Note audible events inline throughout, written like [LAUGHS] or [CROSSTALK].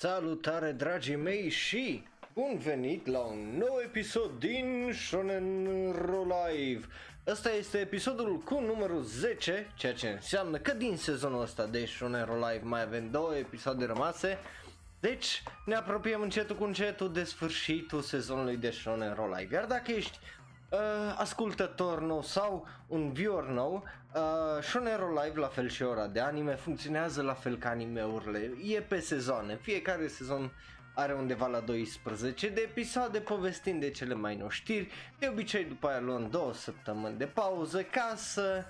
Salutare dragii mei și bun venit la un nou episod din Shonen Ro Live. Ăsta este episodul cu numărul 10, ceea ce înseamnă că din sezonul ăsta de Shonen Ro Live mai avem două episoade rămase. Deci ne apropiem încetul cu încetul de sfârșitul sezonului de Shonen Ro Live. Iar dacă ești uh, ascultător nou sau un viewer nou, uh, Shonero Live, la fel și ora de anime, funcționează la fel ca animeurile, e pe sezoane, fiecare sezon are undeva la 12 de episoade povestind de cele mai noi știri, de obicei după aia luăm două săptămâni de pauză ca să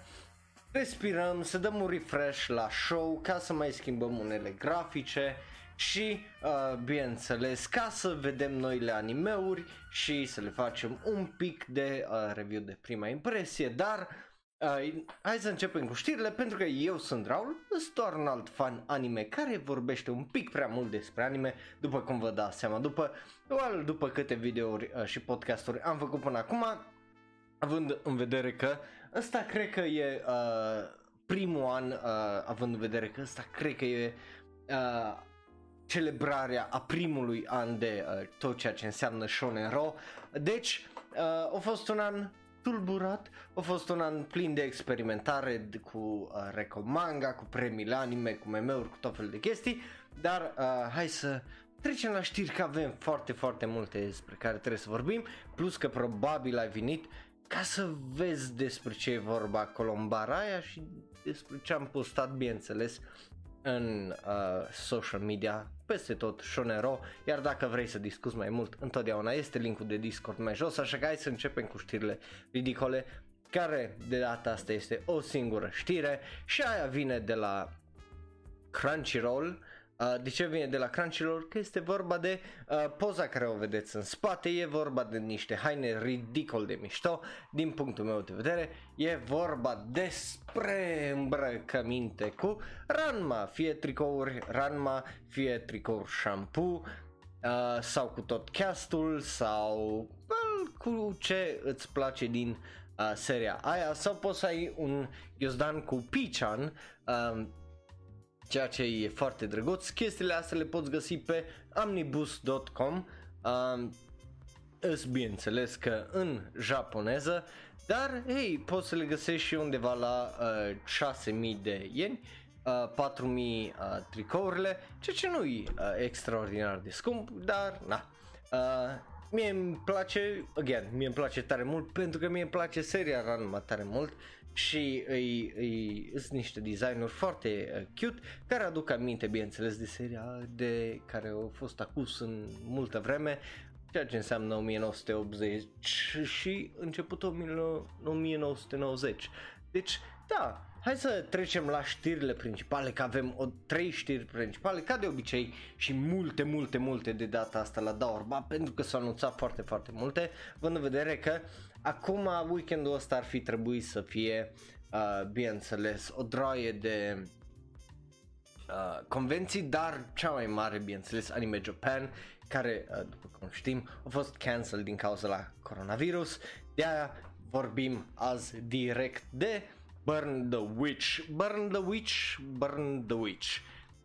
respirăm, să dăm un refresh la show, ca să mai schimbăm unele grafice și, uh, bineînțeles, ca să vedem noile animeuri și să le facem un pic de uh, review de prima impresie, dar uh, hai să începem cu știrile pentru că eu sunt Raul, sunt doar un alt fan anime care vorbește un pic prea mult despre anime, după cum vă dați seama, după, well, după câte videouri uh, și podcasturi am făcut până acum, având în vedere că ăsta cred că e uh, primul an, uh, având în vedere că ăsta cred că e uh, celebrarea a primului an de uh, tot ceea ce înseamnă Shonen Ro. Deci, uh, a fost un an tulburat, a fost un an plin de experimentare d- cu uh, Reco Manga, cu premiile anime, cu meme-uri, cu tot felul de chestii, dar uh, hai să trecem la știri că avem foarte, foarte multe despre care trebuie să vorbim, plus că probabil ai venit ca să vezi despre ce e vorba acolo în baraia și despre ce am postat, bineînțeles, în uh, social media peste tot Shonero, iar dacă vrei să discuți mai mult, întotdeauna este linkul de Discord mai jos, așa că hai să începem cu știrile ridicole, care de data asta este o singură știre și aia vine de la Crunchyroll. Uh, de ce vine de la Crunchyroll? Că este vorba de uh, poza care o vedeți în spate, e vorba de niște haine ridicol de mișto, din punctul meu de vedere, e vorba despre îmbrăcăminte cu Ranma, fie tricouri Ranma, fie tricouri shampoo, uh, sau cu tot castul sau well, cu ce îți place din uh, seria aia. Sau poți să ai un Yozdan cu Pichan uh, ceea ce e foarte drăguț. Chestiile astea le poți găsi pe omnibus.com uh, îs bineînțeles că în japoneză, dar hei, poți să le găsești și undeva la uh, 6000 de ieni, uh, 4000 uh, tricourile, ceea ce nu e uh, extraordinar de scump, dar na. Uh, mie îmi place, again, mie îmi place tare mult pentru că mie îmi place seria Ranma tare mult și îi, îi, sunt niște designuri foarte uh, cute care aduc aminte bineînțeles de seria de care au fost acus în multă vreme ceea ce înseamnă 1980 și începutul 1990. Deci, da, hai să trecem la știrile principale, că avem o trei știri principale, ca de obicei, și multe, multe, multe de data asta la Daorba, pentru că s-au anunțat foarte, foarte multe, având în vedere că acum weekendul ăsta ar fi trebuit să fie, uh, bineînțeles, o droaie de uh, convenții, dar cea mai mare, bineînțeles, Anime Japan, care, uh, după cum știm, a fost cancel din cauza la coronavirus. De aia vorbim azi direct de Burn the Witch. Burn the Witch, Burn the Witch.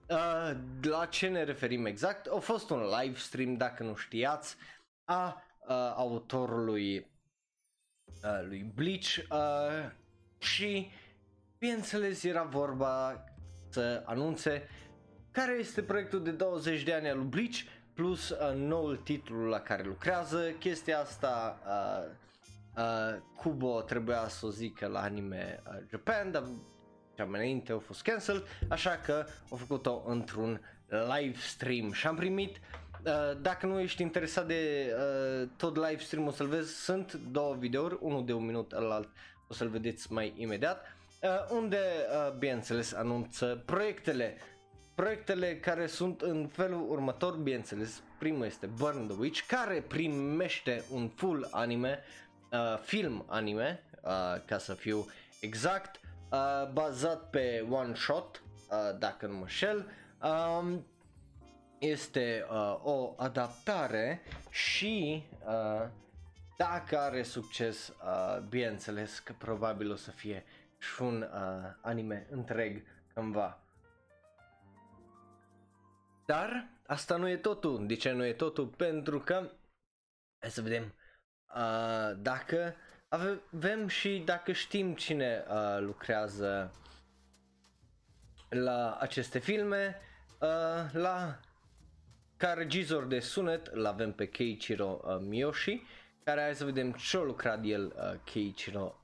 Uh, la ce ne referim exact? A fost un live stream, dacă nu știați, a uh, autorului uh, lui Bleach uh, și bineînțeles era vorba să anunțe care este proiectul de 20 de ani al lui Bleach plus uh, noul titlu la care lucrează. Chestia asta uh, uh, Kubo trebuia să o zică la Anime uh, Japan, dar cea mai înainte a fost cancelled, așa că au făcut-o într-un live stream și am primit Uh, dacă nu ești interesat de uh, tot live stream o să-l vezi, sunt două videouri, unul de un minut, alt o să-l vedeți mai imediat, uh, unde, uh, bineînțeles, anunță proiectele. Proiectele care sunt în felul următor, bineînțeles, primul este Burn the Witch, care primește un full anime, uh, film anime, uh, ca să fiu exact, uh, bazat pe one shot, uh, dacă nu mă șel, um, este uh, o adaptare și uh, dacă are succes, uh, bineînțeles că probabil o să fie și un uh, anime întreg cândva. Dar asta nu e totul. De ce nu e totul? Pentru că, hai să vedem, uh, dacă avem și dacă știm cine uh, lucrează la aceste filme, uh, la ca regizor de sunet îl avem pe Keiichiro uh, Miyoshi, care hai să vedem ce a lucrat el uh, Keiichiro.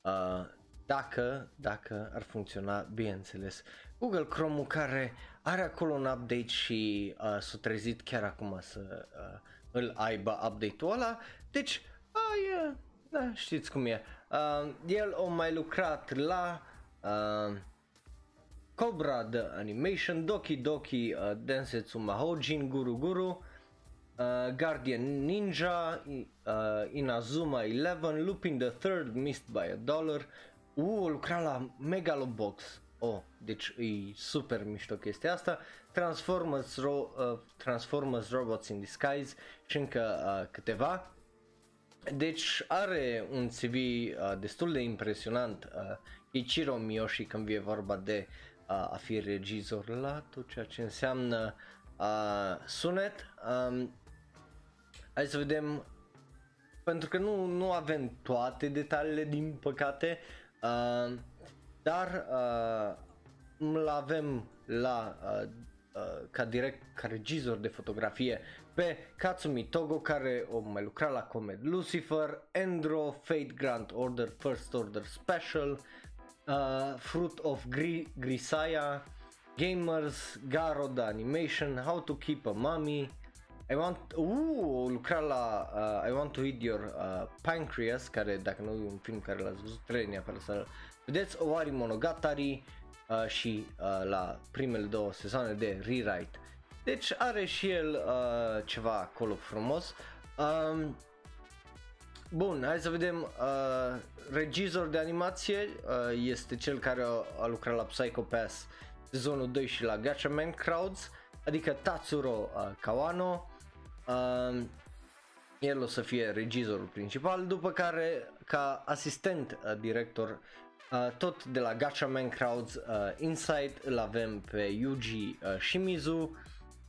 Uh, dacă, dacă ar funcționa, bineînțeles, Google Chrome-ul care are acolo un update și uh, s-a trezit chiar acum să uh, îl aibă update-ul ăla, deci, uh, e, da, știți cum e. Uh, el a mai lucrat la uh, Cobra The Animation, Doki Doki uh, Densetsu Mahojin Guru Guru, uh, Guardian Ninja, uh, Inazuma 11, Lupin the Third, Missed by a Dollar, uh, lucra la Megalobox, oh, deci e super mișto chestia asta, Transformers, Ro- uh, Transformers Robots in Disguise și încă uh, câteva. Deci are un CV uh, destul de impresionant, uh, Ichiro Miyoshi când vine vorba de uh, a fi regizor la tot ceea ce înseamnă uh, sunet. Um, hai să vedem, pentru că nu, nu avem toate detaliile din păcate, uh, dar uh, îl avem la uh, uh, ca direct, ca regizor de fotografie pe Katsumi Togo care o mai lucra la Comed Lucifer, Endro, Fate Grand Order, First Order Special, uh, Fruit of Gri- Grisaya, Gamers, Garo the Animation, How to Keep a Mummy, I want, uh, lucra la uh, I Want to Eat Your uh, Pancreas, care dacă nu e un film care l-ați văzut, trebuie neapărat să vedeți, Owari Monogatari uh, și uh, la primele două sezoane de Rewrite. Deci are și el uh, ceva acolo frumos. Um, bun, hai să vedem. Uh, regizor de animație uh, este cel care a, a lucrat la Psycho Pass sezonul 2 și la Gatchaman Crowds, adică Tatsuro uh, Kawano. Uh, el o să fie regizorul principal, după care ca asistent uh, director uh, tot de la Gatchaman Crowds uh, Inside îl avem pe Yuji uh, Shimizu,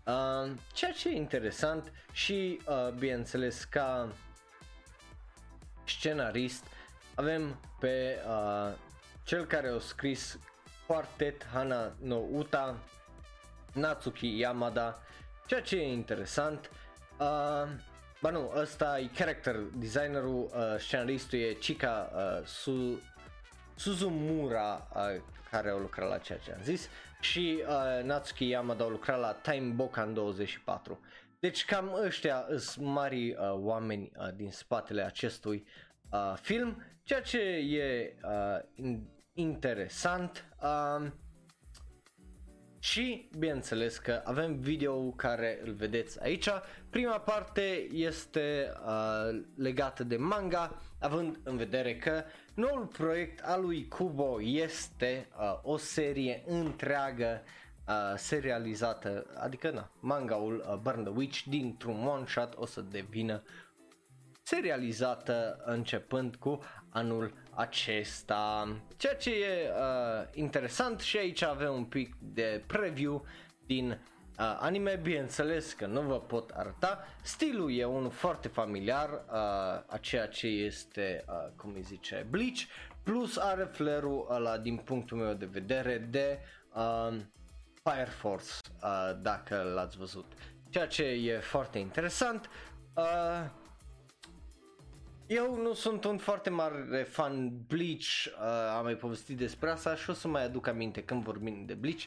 uh, ceea ce e interesant și uh, bineînțeles ca scenarist avem pe uh, cel care a scris Quartet Hana no Uta, Natsuki Yamada, ceea ce e interesant. Uh, ba nu, ăsta e character designerul, uh, scenaristul e Chika uh, Su, Suzumura uh, care a lucrat la ceea ce am zis și uh, Natsuki Yamada a lucrat la Time Bokan 24. Deci cam ăștia sunt mari uh, oameni uh, din spatele acestui uh, film, ceea ce e uh, in- interesant. Uh, și bineînțeles că avem video care îl vedeți aici. Prima parte este uh, legată de manga, având în vedere că noul proiect al lui Kubo este uh, o serie întreagă uh, serializată, adică na, mangaul uh, Burn the Witch dintr-un one shot o să devină serializată începând cu anul acesta. Ceea ce e uh, interesant și aici avem un pic de preview din uh, anime, bineînțeles că nu vă pot arăta. Stilul e unul foarte familiar uh, a ceea ce este, uh, cum îi zice, Bleach, plus are flerul ăla din punctul meu de vedere de uh, Fire Force, uh, dacă l-ați văzut. Ceea ce e foarte interesant. Uh, eu nu sunt un foarte mare fan Bleach, uh, am mai povestit despre asta și o să mai aduc aminte când vorbim de Bleach.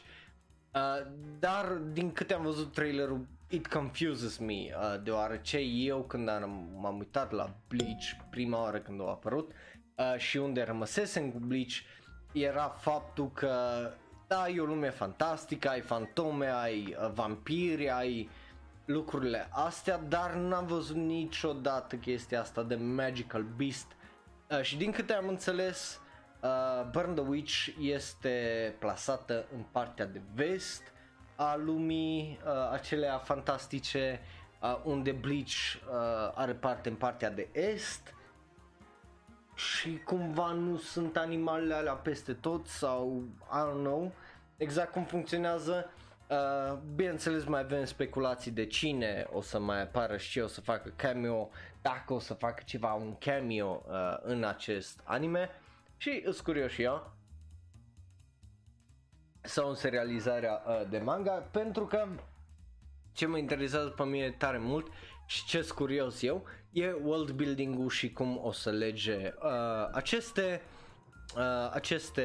Uh, dar din câte am văzut trailerul, it confuses me, uh, deoarece eu când am, m-am uitat la Bleach prima oară când a apărut uh, și unde rămăsesem cu Bleach, era faptul că da, e o lume fantastică, ai fantome, ai uh, vampiri, ai uh, lucrurile astea, dar n-am văzut niciodată chestia asta de Magical Beast. Uh, și din câte am înțeles uh, Burn the Witch este plasată în partea de vest a lumii uh, acelea fantastice uh, unde Bleach uh, are parte în partea de est și cumva nu sunt animalele alea peste tot sau I don't know exact cum funcționează. Uh, bineînțeles mai avem speculații de cine o să mai apară și ce o să facă cameo, dacă o să facă ceva, un cameo uh, în acest anime. Și îs curios și eu. Sau în serializarea uh, de manga pentru că ce mă interesează pe mine tare mult și ce curios eu e world building-ul și cum o să lege uh, aceste uh, aceste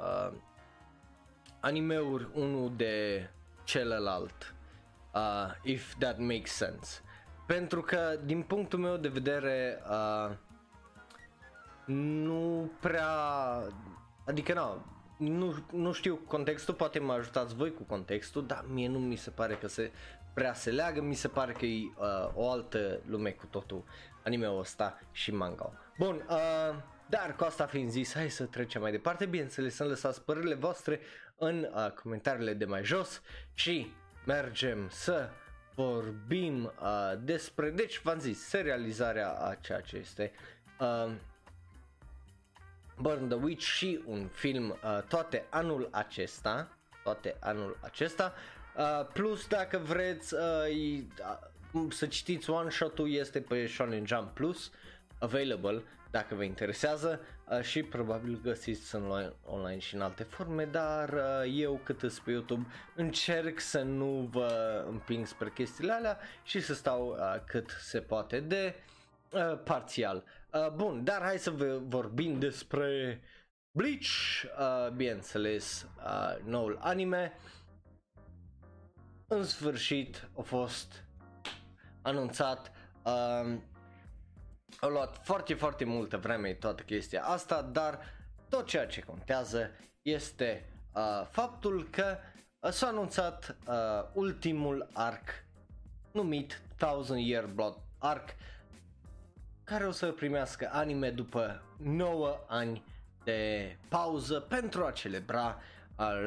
uh, animeuri unul de celălalt uh, if that makes sense. Pentru că din punctul meu de vedere uh, nu prea adică nu, nu, nu știu contextul, poate mă ajutați voi cu contextul, dar mie nu mi se pare că se prea se leagă, mi se pare că e uh, o altă lume cu totul anime-ul ăsta și manga Bun, uh, dar cu asta fiind zis, hai să trecem mai departe, bineînțeles să lăsați părerile voastre în uh, comentariile de mai jos și mergem să vorbim uh, despre, deci v-am zis, serializarea a ceea ce este uh, Burn the Witch și un film uh, toate anul acesta, toate anul acesta, uh, plus dacă vreți uh, uh, să citiți one shot-ul este pe Shonen Jump Plus, available dacă vă interesează uh, și probabil găsiți în online și în alte forme, dar uh, eu cât îs pe YouTube încerc să nu vă împing spre chestiile alea și să stau uh, cât se poate de uh, parțial. Uh, bun, dar hai să vă vorbim despre Bleach, uh, bineînțeles, uh, noul anime. În sfârșit a fost anunțat uh, a luat foarte, foarte multă vreme toată chestia asta, dar tot ceea ce contează este uh, faptul că s-a anunțat uh, ultimul arc numit Thousand Year Blood Arc care o să primească anime după 9 ani de pauză pentru a celebra uh,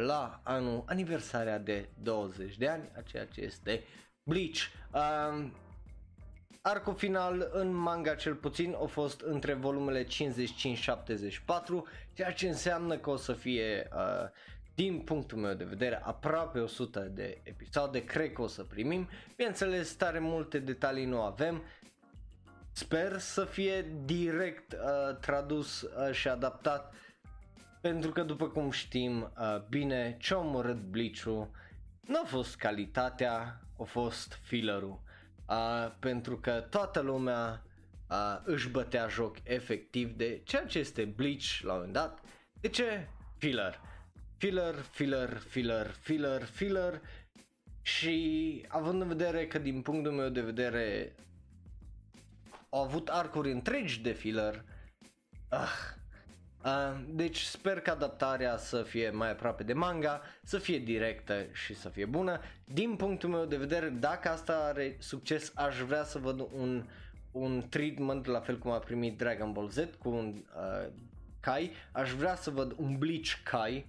la anul aniversarea de 20 de ani a ceea ce este Bleach. Uh, Arcul final în manga cel puțin a fost între volumele 55-74, ceea ce înseamnă că o să fie, uh, din punctul meu de vedere, aproape 100 de episoade, cred că o să primim. Bineînțeles, tare multe detalii nu avem, Sper să fie direct uh, tradus uh, și adaptat pentru că după cum știm uh, bine ce a omorât Bleach-ul nu a fost calitatea, a fost fillerul uh, pentru că toată lumea uh, își bătea joc efectiv de ceea ce este Bleach la un moment dat. De ce? Filler. Filler, filler, filler, filler, filler și având în vedere că din punctul meu de vedere au avut arcuri întregi de filler, uh, Uh, deci sper că adaptarea să fie mai aproape de manga, să fie directă și să fie bună. Din punctul meu de vedere, dacă asta are succes, aș vrea să văd un, un treatment la fel cum a primit Dragon Ball Z cu un uh, Kai. Aș vrea să văd un Bleach Kai,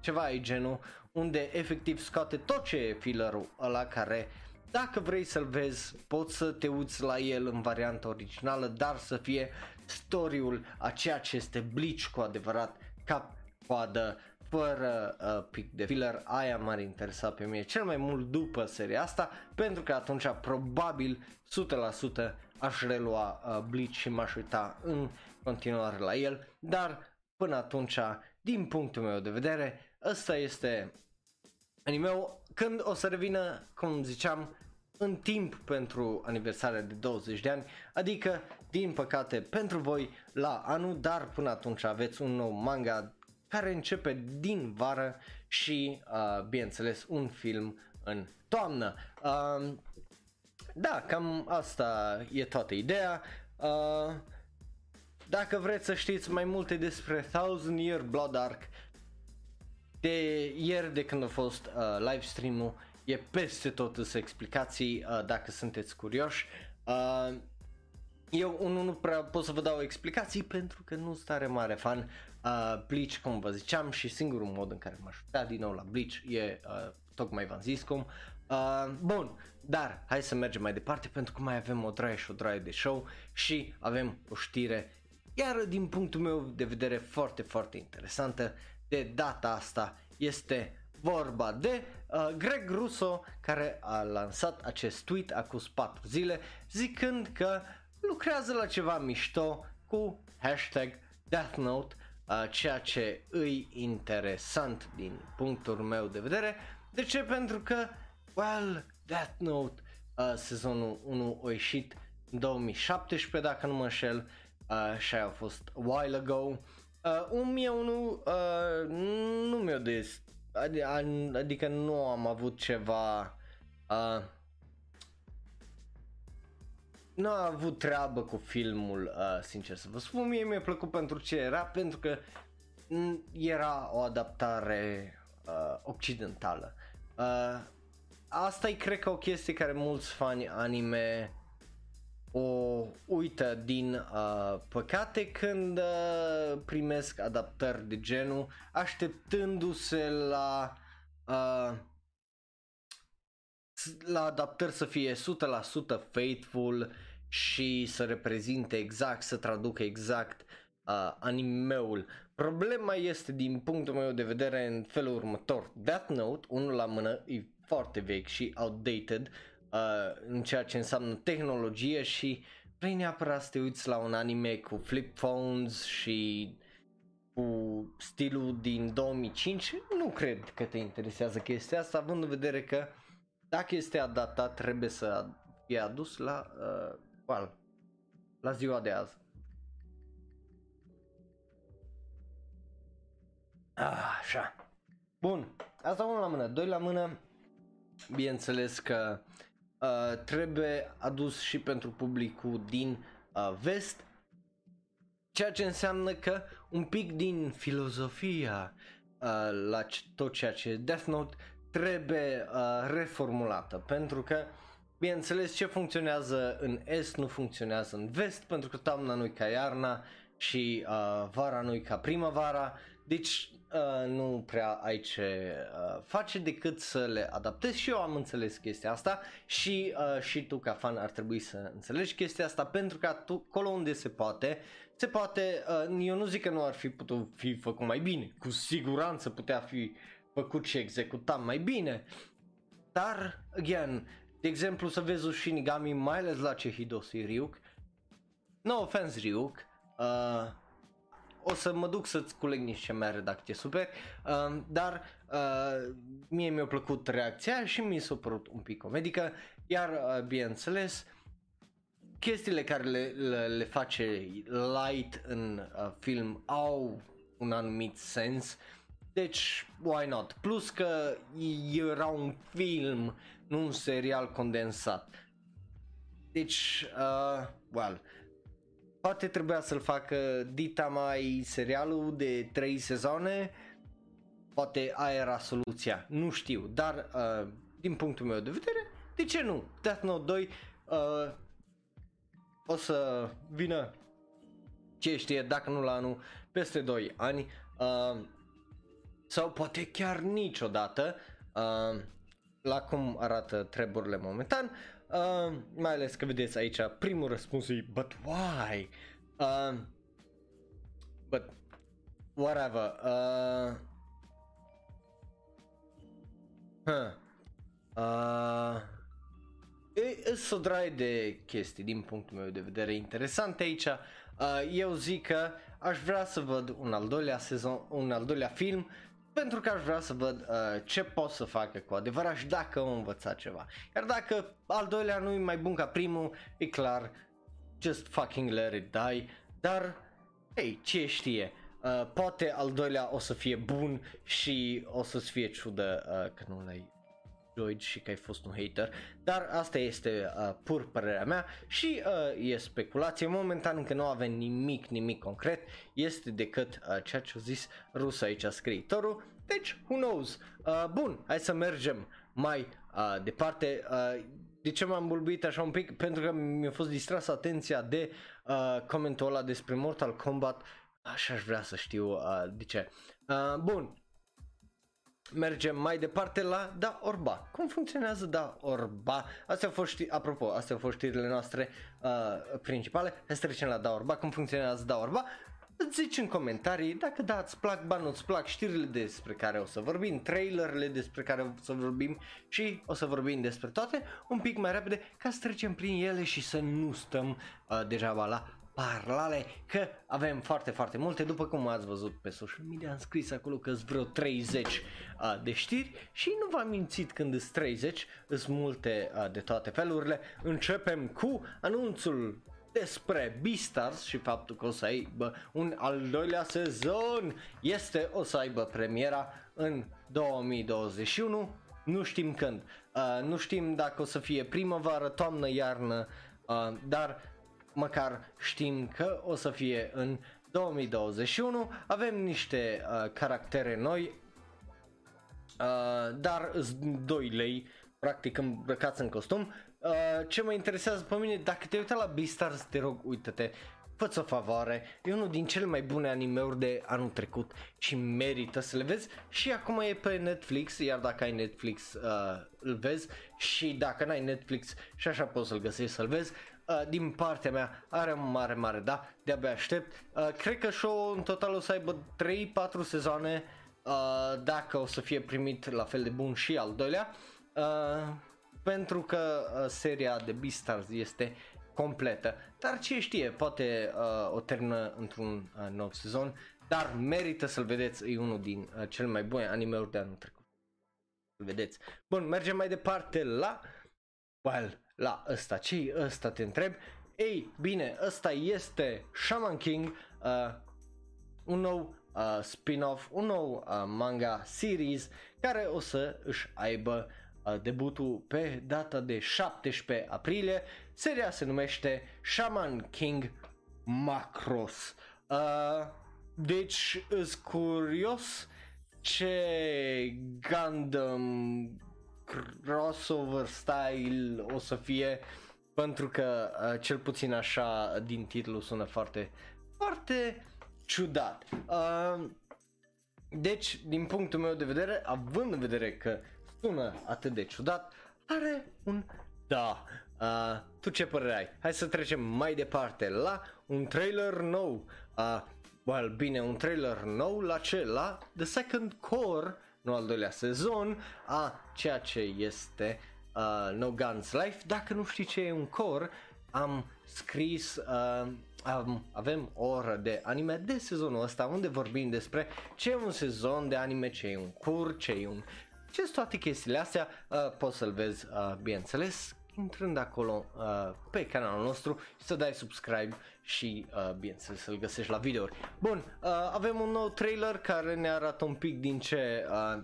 ceva ai genul, unde efectiv scoate tot ce e fillerul ăla care dacă vrei să-l vezi, poți să te uiți la el în varianta originală, dar să fie story-ul a ceea ce este Bleach cu adevărat, cap, coadă, fără uh, pic de filler, aia m-ar interesa pe mine cel mai mult după seria asta, pentru că atunci probabil 100% aș relua uh, Bleach și m-aș uita în continuare la el, dar până atunci, din punctul meu de vedere, ăsta este anime când o să revină, cum ziceam, în timp pentru aniversarea de 20 de ani, adică din păcate pentru voi la anul, dar până atunci aveți un nou manga care începe din vară și uh, bineînțeles un film în toamnă. Uh, da, cam asta e toată ideea. Uh, dacă vreți să știți mai multe despre Thousand Year Blood Arc, de ieri de când a fost uh, live stream-ul, e peste tot să explicații uh, dacă sunteți curioși. Uh, eu unul nu prea pot să vă dau explicații pentru că nu sunt tare mare fan uh, Bleach, cum vă ziceam, și singurul mod în care m-aș uita din nou la Bleach e, uh, tocmai v-am zis cum. Uh, bun, dar hai să mergem mai departe pentru că mai avem o draie și o draie de show și avem o știre iar din punctul meu de vedere foarte, foarte interesantă de data asta este vorba de uh, Greg Russo care a lansat acest tweet acum 4 zile zicând că lucrează la ceva mișto cu hashtag Death Note, uh, ceea ce îi interesant din punctul meu de vedere. De ce? Pentru că, well, Death Note uh, sezonul 1 a ieșit în 2017 dacă nu mă înșel uh, și a fost a while ago. Uh, un mie unul uh, nu mi-a des, adică nu am avut ceva uh, nu a avut treabă cu filmul, uh, sincer să vă spun, mie mi-a plăcut pentru ce era, pentru că era o adaptare uh, occidentală. Uh, asta e cred că o chestie care mulți fani anime o uită din uh, păcate când uh, primesc adaptări de genul, așteptându-se la uh, la adaptări să fie 100% faithful și să reprezinte exact, să traducă exact uh, animeul. Problema este din punctul meu de vedere în felul următor. Death Note, unul la mână, e foarte vechi și outdated uh, în ceea ce înseamnă tehnologie și vrei neapărat să te uiți la un anime cu flip phones și cu stilul din 2005, nu cred că te interesează chestia asta, având în vedere că dacă este adaptat trebuie să fie adus la, uh, well, la ziua de azi. Ah, așa. Bun, asta unul la mână. Doi la mână, bineînțeles că uh, trebuie adus și pentru publicul din uh, vest, ceea ce înseamnă că un pic din filozofia uh, la tot ceea ce Death Note trebuie uh, reformulată, pentru că bineînțeles ce funcționează în est nu funcționează în vest, pentru că toamna nu ca iarna și uh, vara nu ca primăvara, deci uh, nu prea ai ce uh, face decât să le adaptezi și eu am înțeles chestia asta și, uh, și tu ca fan ar trebui să înțelegi chestia asta pentru că tu, acolo unde se poate, se poate, uh, eu nu zic că nu ar fi putut fi făcut mai bine, cu siguranță putea fi făcut și executat mai bine, dar, again, de exemplu să vezi un Shinigami mai ales la Cehidosi Ryuk, no offense Ryuk, uh, o să mă duc să-ți culeg niște mere dacă te super, uh, dar uh, mie mi-a plăcut reacția și mi s-a părut un pic comedică, iar uh, bineînțeles chestiile care le, le, le face light în uh, film au un anumit sens, deci why not? Plus că era un film, nu un serial condensat. Deci, uh, well, poate trebuia să-l facă dita mai serialul de 3 sezoane, poate aia era soluția, nu știu, dar uh, din punctul meu de vedere, de ce nu? Death Note 2 uh, o să vină, ce știe, dacă nu la anul, peste 2 ani, uh, sau poate chiar niciodată, uh, la cum arată treburile momentan, Uh, mai ales că vedeți aici primul răspuns e But why? Uh, but whatever. Uh, huh. Uh, e, e o draie de chestii din punctul meu de vedere interesante aici. Uh, eu zic că aș vrea să văd un al doilea sezon, un al doilea film pentru că aș vrea să văd uh, ce pot să facă cu adevărat și dacă am învățat ceva. Iar dacă al doilea nu e mai bun ca primul, e clar, just fucking let it die, dar, hey, ce știe, uh, poate al doilea o să fie bun și o să-ți fie ciudă uh, că nu l-ai enjoyed și că ai fost un hater, dar asta este uh, pur părerea mea și uh, e speculație. Momentan încă nu avem nimic, nimic concret, este decât uh, ceea ce a zis Rus aici scriitorul, deci who knows. Uh, bun, hai să mergem mai uh, departe. Uh, de ce m-am bulbuit așa un pic? Pentru că mi-a fost distras atenția de uh, comentul ăla despre Mortal Kombat. Așa aș vrea să știu uh, de ce. Uh, bun, mergem mai departe la Da Orba. Cum funcționează Da Orba? Astea au fost, știri, apropo, astea au fost știrile noastre uh, principale. Hai să trecem la Da Orba. Cum funcționează Da Orba? îți zici în comentarii dacă da, îți plac, ba nu-ți plac știrile despre care o să vorbim, trailerele despre care o să vorbim și o să vorbim despre toate un pic mai repede ca să trecem prin ele și să nu stăm uh, degeaba la parlale că avem foarte, foarte multe, după cum ați văzut pe social media, am scris acolo că sunt vreo 30 uh, de știri și nu v-am mințit când sunt 30, sunt multe uh, de toate felurile. Începem cu anunțul despre Beastars și faptul că o să aibă un al doilea sezon. Este o să aibă premiera în 2021 nu știm când, uh, nu știm dacă o să fie primăvară, toamnă, iarnă, uh, dar măcar știm că o să fie în 2021. Avem niște uh, caractere noi, uh, dar doi lei, practic îmbrăcați în costum. Uh, ce mă interesează pe mine, dacă te uita la Beastars, te rog, uită-te, fă o favoare, e unul din cele mai bune animeuri de anul trecut și merită să le vezi și acum e pe Netflix, iar dacă ai Netflix uh, îl vezi și dacă n-ai Netflix și așa poți să-l găsești să-l vezi, uh, din partea mea are un mare, mare da, de-abia aștept. Uh, cred că show în total o să aibă 3-4 sezoane uh, dacă o să fie primit la fel de bun și al doilea. Uh, pentru că uh, seria de Beastars este completă. Dar ce știe, poate uh, o termină într-un uh, nou sezon, dar merită să-l vedeți, e unul din uh, cel mai bune anime-uri de anul trecut. Îl vedeți. Bun, mergem mai departe la well, la ăsta. ce e ăsta, te întreb? Ei, bine, ăsta este Shaman King, uh, un nou uh, spin-off, un nou uh, manga series care o să își aibă uh, debutul pe data de 17 aprilie. Seria se numește Shaman King Macross. Uh, deci, îs curios ce Gundam crossover style o să fie pentru că uh, cel puțin așa din titlu sună foarte foarte ciudat. Uh, deci, din punctul meu de vedere, având în vedere că sună atât de ciudat, are un da. Uh, tu ce părere ai? Hai să trecem mai departe la un trailer nou. Uh, well, bine, un trailer nou la ce? La The Second Core nu al doilea sezon a ceea ce este uh, No Guns Life. Dacă nu știi ce e un core, am scris, uh, um, avem o oră de anime de sezonul ăsta unde vorbim despre ce e un sezon de anime, ce e un cur, ce e un... Ce toate chestiile astea, uh, poți să-l vezi, uh, bineînțeles, intrând acolo uh, pe canalul nostru și să dai subscribe și uh, bine să-l găsești la videouri. Bun, uh, avem un nou trailer care ne arată un pic din ce uh,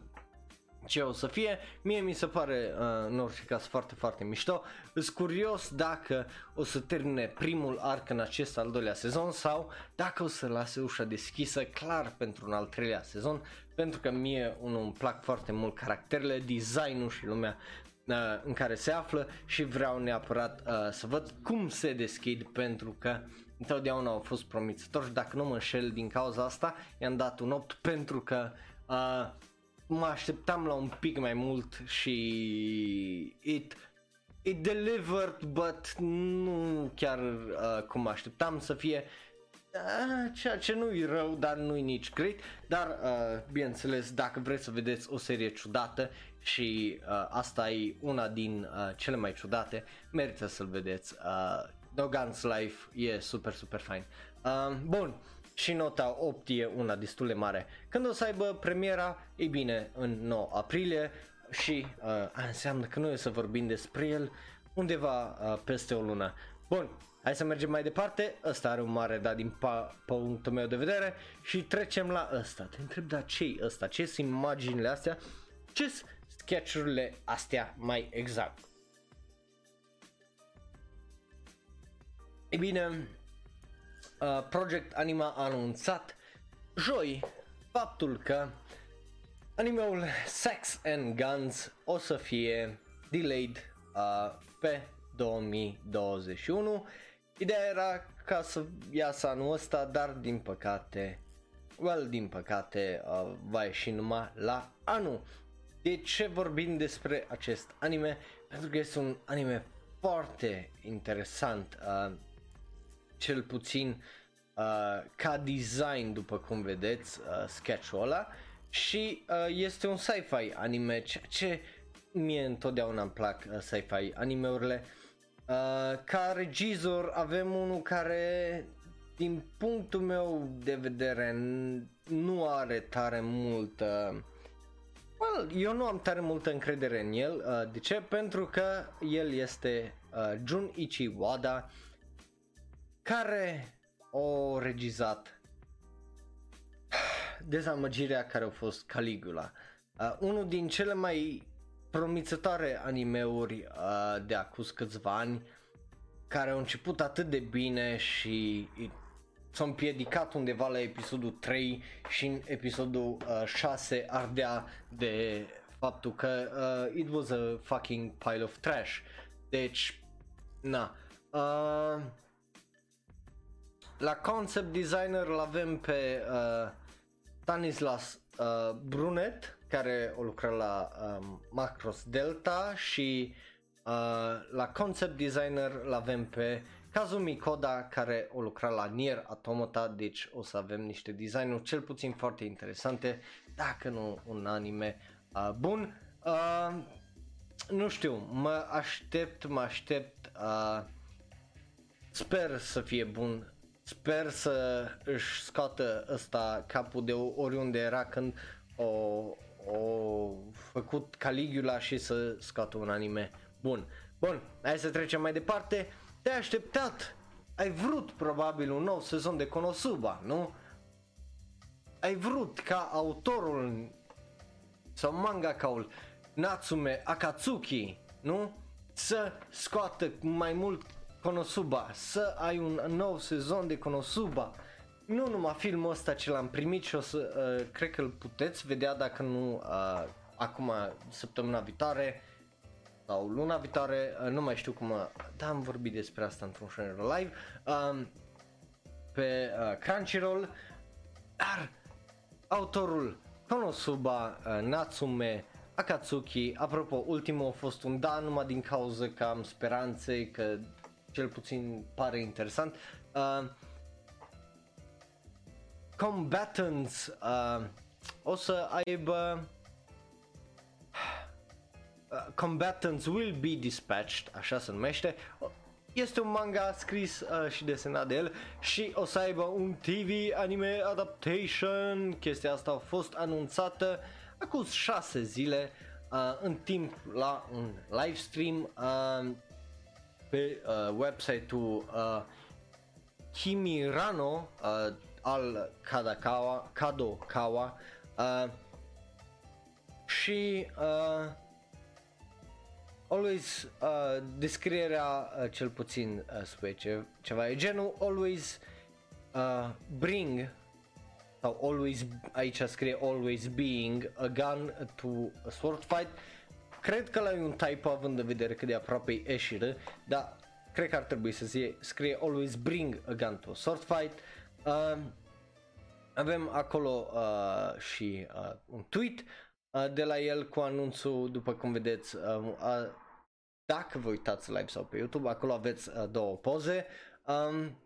ce o să fie, mie mi se pare uh, în orice caz foarte, foarte mișto. Sunt curios dacă o să termine primul arc în acest al doilea sezon sau dacă o să lase ușa deschisă clar pentru un al treilea sezon, pentru că mie unul îmi plac foarte mult caracterele, designul și lumea uh, în care se află și vreau neapărat uh, să văd cum se deschid pentru că întotdeauna au fost promițători și dacă nu mă înșel din cauza asta i-am dat un 8 pentru că uh, mă așteptam la un pic mai mult și it it delivered but nu chiar uh, cum mă așteptam să fie. Uh, ceea ce nu e rău, dar nu e nici great, dar uh, bineînțeles dacă vreți să vedeți o serie ciudată și uh, asta e una din uh, cele mai ciudate, merită să-l vedeți. Uh, No Guns Life e super, super fain. Uh, bun, și nota 8 e una destul de mare. Când o să aibă premiera, e bine, în 9 aprilie și uh, înseamnă că noi o să vorbim despre el undeva uh, peste o lună. Bun, hai să mergem mai departe, ăsta are un mare da din pa- punctul meu de vedere și trecem la ăsta. Te întreb, da ce e ăsta? Ce sunt imaginile astea? Ce sunt sketchurile astea mai exact? E bine, uh, Project Anima a anunțat joi faptul că animeul Sex and Guns o să fie delayed uh, pe 2021. Ideea era ca să iasă anul ăsta, dar din păcate, well, din păcate uh, va ieși numai la anul. De ce vorbim despre acest anime? Pentru că este un anime foarte interesant. Uh, cel puțin uh, ca design după cum vedeți uh, sketch-ul ăla și uh, este un sci-fi anime ceea ce mie întotdeauna îmi plac uh, sci-fi animeurile uh, ca regizor avem unul care din punctul meu de vedere nu are tare multă well, eu nu am tare multă încredere în el uh, de ce? pentru că el este uh, Junichi Wada care o regizat [SIGHS] dezamăgirea care a fost Caligula. Uh, unul din cele mai promițătoare animeuri uh, de acus câțiva ani care au început atât de bine și s-a împiedicat undeva la episodul 3 și în episodul uh, 6 ardea de faptul că uh, it was a fucking pile of trash. Deci, na. Uh, la concept designer îl avem pe uh, Stanislas uh, Brunet care o lucra la uh, Macros Delta și uh, la concept designer îl avem pe Kazumi Koda care o lucra la Nier Automata, deci o să avem niște designuri cel puțin foarte interesante, dacă nu un anime uh, bun. Uh, nu știu, mă aștept, mă aștept, uh, sper să fie bun, sper să își scoată ăsta capul de oriunde era când o, o făcut Caligula și să scoată un anime bun. Bun, hai să trecem mai departe. Te-ai așteptat, ai vrut probabil un nou sezon de Konosuba, nu? Ai vrut ca autorul sau mangakaul Natsume Akatsuki, nu? Să scoată mai mult Konosuba, să ai un nou sezon de Konosuba. Nu numai filmul ăsta ce l-am primit și o să, uh, cred că îl puteți vedea dacă nu uh, acum săptămâna viitoare sau luna viitoare, uh, nu mai știu cum, uh, da am vorbit despre asta într-un show live, uh, pe uh, Crunchyroll, dar autorul Konosuba uh, Natsume Akatsuki, apropo, ultimul a fost un da numai din cauza că am speranțe că cel puțin pare interesant. Uh, combatants uh, o să aibă uh, Combatants will be dispatched, așa se numește. Este un manga scris uh, și desenat de el și o să aibă un TV anime adaptation. Chestia asta a fost anunțată acum 6 zile uh, în timp la un live stream. Uh, pe uh, website-ul uh, Kimirano uh, al Kadakawa, Kadokawa uh, și uh, always uh, descrierea uh, cel puțin uh, spune ce, ceva e genul always uh, bring sau always aici scrie always being a gun to a sword fight Cred că la un typo având în vedere cât de aproape e ieșire, dar cred că ar trebui să zie, scrie always bring a gun to a sword fight. Uh, avem acolo uh, și uh, un tweet uh, de la el cu anunțul, după cum vedeți, uh, uh, dacă vă uitați live sau pe YouTube, acolo aveți uh, două poze. Um,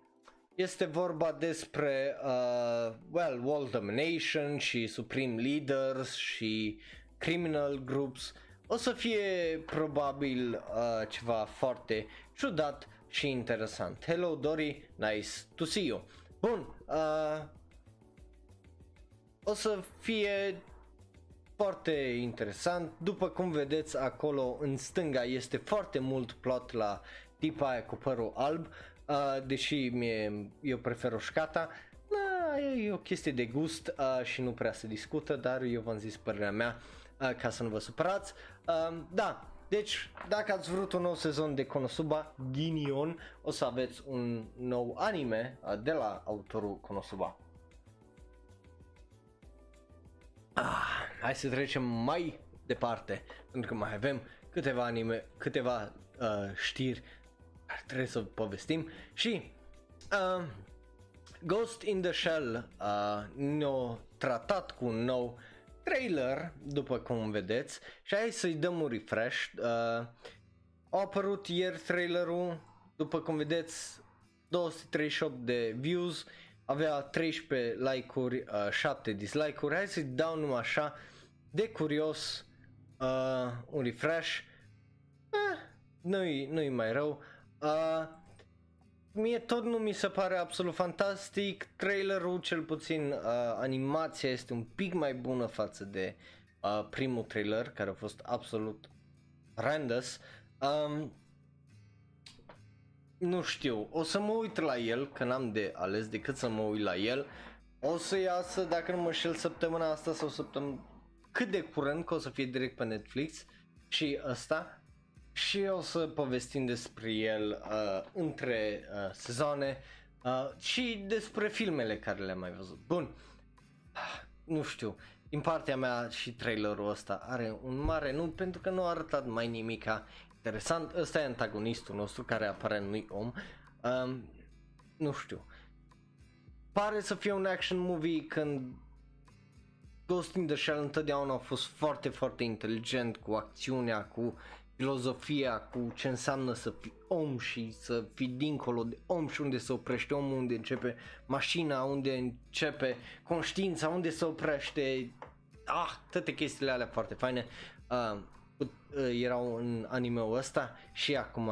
este vorba despre uh, well, world domination și supreme leaders și criminal groups o să fie probabil uh, ceva foarte ciudat și interesant. Hello Dori, nice to see you. Bun, uh, o să fie foarte interesant. După cum vedeți acolo în stânga este foarte mult plot la tipa aia cu părul alb, uh, deși mie, eu prefer roșcata. Da, e o chestie de gust uh, și nu prea se discută, dar eu v-am zis părerea mea uh, ca să nu vă supărați. Um, da, deci dacă ați vrut un nou sezon de Konosuba Ginion, o să aveți un nou anime uh, de la autorul Konosuba. Ah, hai să trecem mai departe, pentru că mai avem câteva anime, câteva uh, știri care trebuie să povestim și uh, Ghost in the Shell uh, ne-a tratat cu un nou trailer, după cum vedeți, și hai să-i dăm un refresh. Uh, a apărut ieri trailerul, după cum vedeți, 238 de views, avea 13 like-uri, uh, 7 dislike-uri, hai să-i dau numai așa de curios uh, un refresh, eh, nu-i, nu-i mai rău. Uh, mie tot nu mi se pare absolut fantastic, trailerul cel puțin uh, animația este un pic mai bună față de uh, primul trailer care a fost absolut horrendous. Um, nu știu, o să mă uit la el, că n-am de ales decât să mă uit la el. O să iasă, dacă nu mă șel, săptămâna asta sau săptămâna cât de curând, că o să fie direct pe Netflix și ăsta. Și o să povestim despre el uh, între uh, sezoane uh, și despre filmele care le-am mai văzut. Bun, ah, nu știu, din partea mea și trailerul ăsta are un mare nu pentru că nu a arătat mai nimica interesant. Ăsta e antagonistul nostru care apare nu om. Um, nu știu. Pare să fie un action movie când Ghost in the Shell întotdeauna a fost foarte, foarte inteligent cu acțiunea, cu filozofia, cu ce înseamnă să fii om și să fii dincolo de om și unde se oprește omul, unde începe mașina, unde începe conștiința, unde se oprește, ah, toate chestiile alea foarte faine. Uh, uh, erau în anime-ul ăsta și acum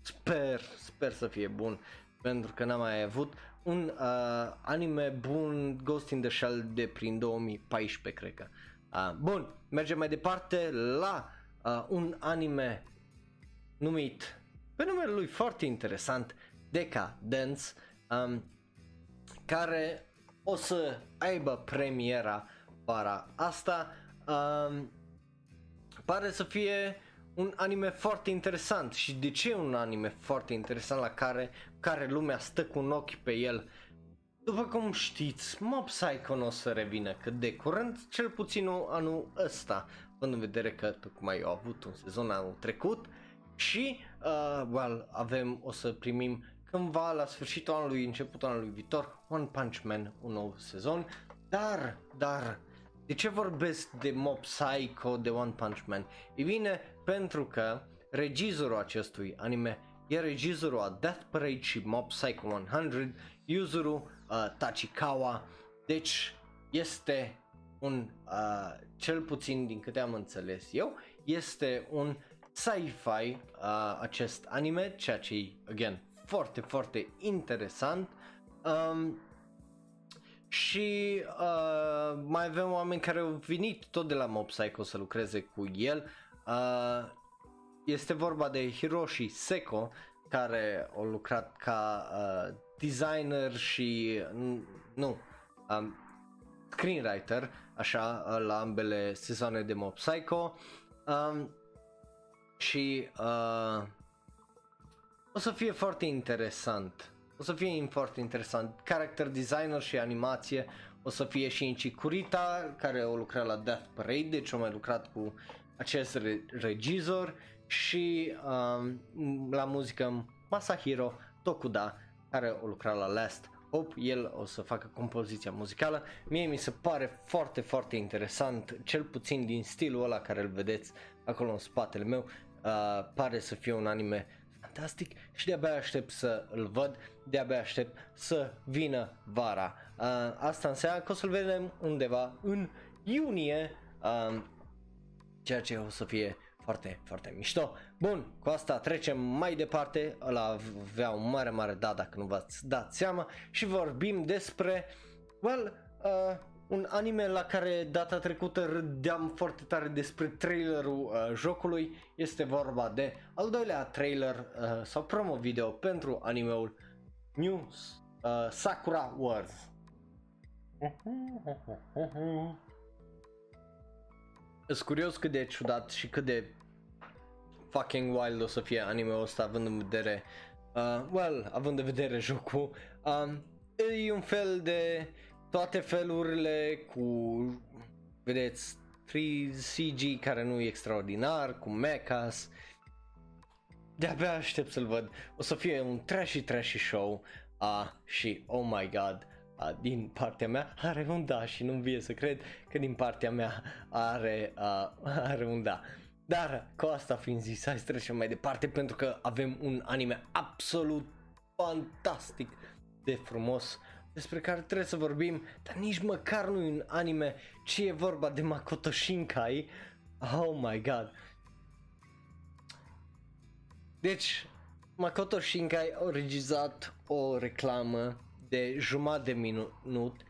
sper, sper să fie bun pentru că n-am mai avut un uh, anime bun Ghost in the Shell de prin 2014 cred că. Uh, bun, mergem mai departe la uh, un anime numit pe numele lui foarte interesant Decadence um, care o să aibă premiera vara asta um, pare să fie un anime foarte interesant. Și de ce un anime foarte interesant la care, care lumea stă cu un ochi pe el? După cum știți, Mob Psycho nu o să revină cât de curând, cel puțin anul ăsta, având în vedere că tocmai au avut un sezon anul trecut. Și, uh, well, avem, o să primim cândva la sfârșitul anului, începutul anului viitor, One Punch Man, un nou sezon, dar, dar, de ce vorbesc de Mob Psycho, de One Punch Man? E bine, pentru că regizorul acestui anime e regizorul a Death Parade și Mob Psycho 100, Yuzuru uh, Tachikawa, deci este un, uh, cel puțin din câte am înțeles eu, este un sci-fi uh, acest anime, ceea ce e, again, foarte, foarte interesant. Um, și uh, mai avem oameni care au venit tot de la Mob Psycho să lucreze cu el. Uh, este vorba de Hiroshi Seko, care a lucrat ca uh, designer și, nu, um, screenwriter, așa, la ambele sezoane de Mob Psycho. Um, și uh, o să fie foarte interesant. O să fie foarte interesant. Character designer și animație o să fie și în Kurita, care o lucrat la Death Parade, deci a mai lucrat cu acest re- regizor și um, la muzică Masahiro Tokuda, care o lucrat la Last Hope, el o să facă compoziția muzicală. Mie mi se pare foarte, foarte interesant, cel puțin din stilul ăla care îl vedeți acolo în spatele meu, uh, pare să fie un anime fantastic și de-abia aștept să îl văd, de-abia aștept să vină vara. Uh, asta înseamnă că o să-l vedem undeva în iunie, uh, ceea ce o să fie foarte, foarte mișto. Bun, cu asta trecem mai departe, ăla avea un mare, mare da dacă nu v-ați dat seama și vorbim despre, well, uh, un anime la care data trecută râdeam foarte tare despre trailerul uh, jocului. Este vorba de al doilea trailer uh, sau promo video pentru animeul News uh, Sakura Wars. [LAUGHS] Sunt curios cât de ciudat și cât de fucking wild o să fie anime-ul ăsta având în vedere, uh, well, având în vedere jocul. Um, e un fel de toate felurile cu, vedeți, 3CG care nu e extraordinar, cu mechas. De-abia aștept să-l văd. O să fie un trashy, trashy show. Uh, și, oh my god, uh, din partea mea are un da și nu-mi vie să cred că din partea mea are, uh, are un da. Dar cu asta fiind zis, hai să trecem mai departe pentru că avem un anime absolut fantastic de frumos despre care trebuie să vorbim, dar nici măcar nu e un anime, ci e vorba de Makoto Shinkai. Oh my god. Deci, Makoto Shinkai a regizat o reclamă de jumătate de minut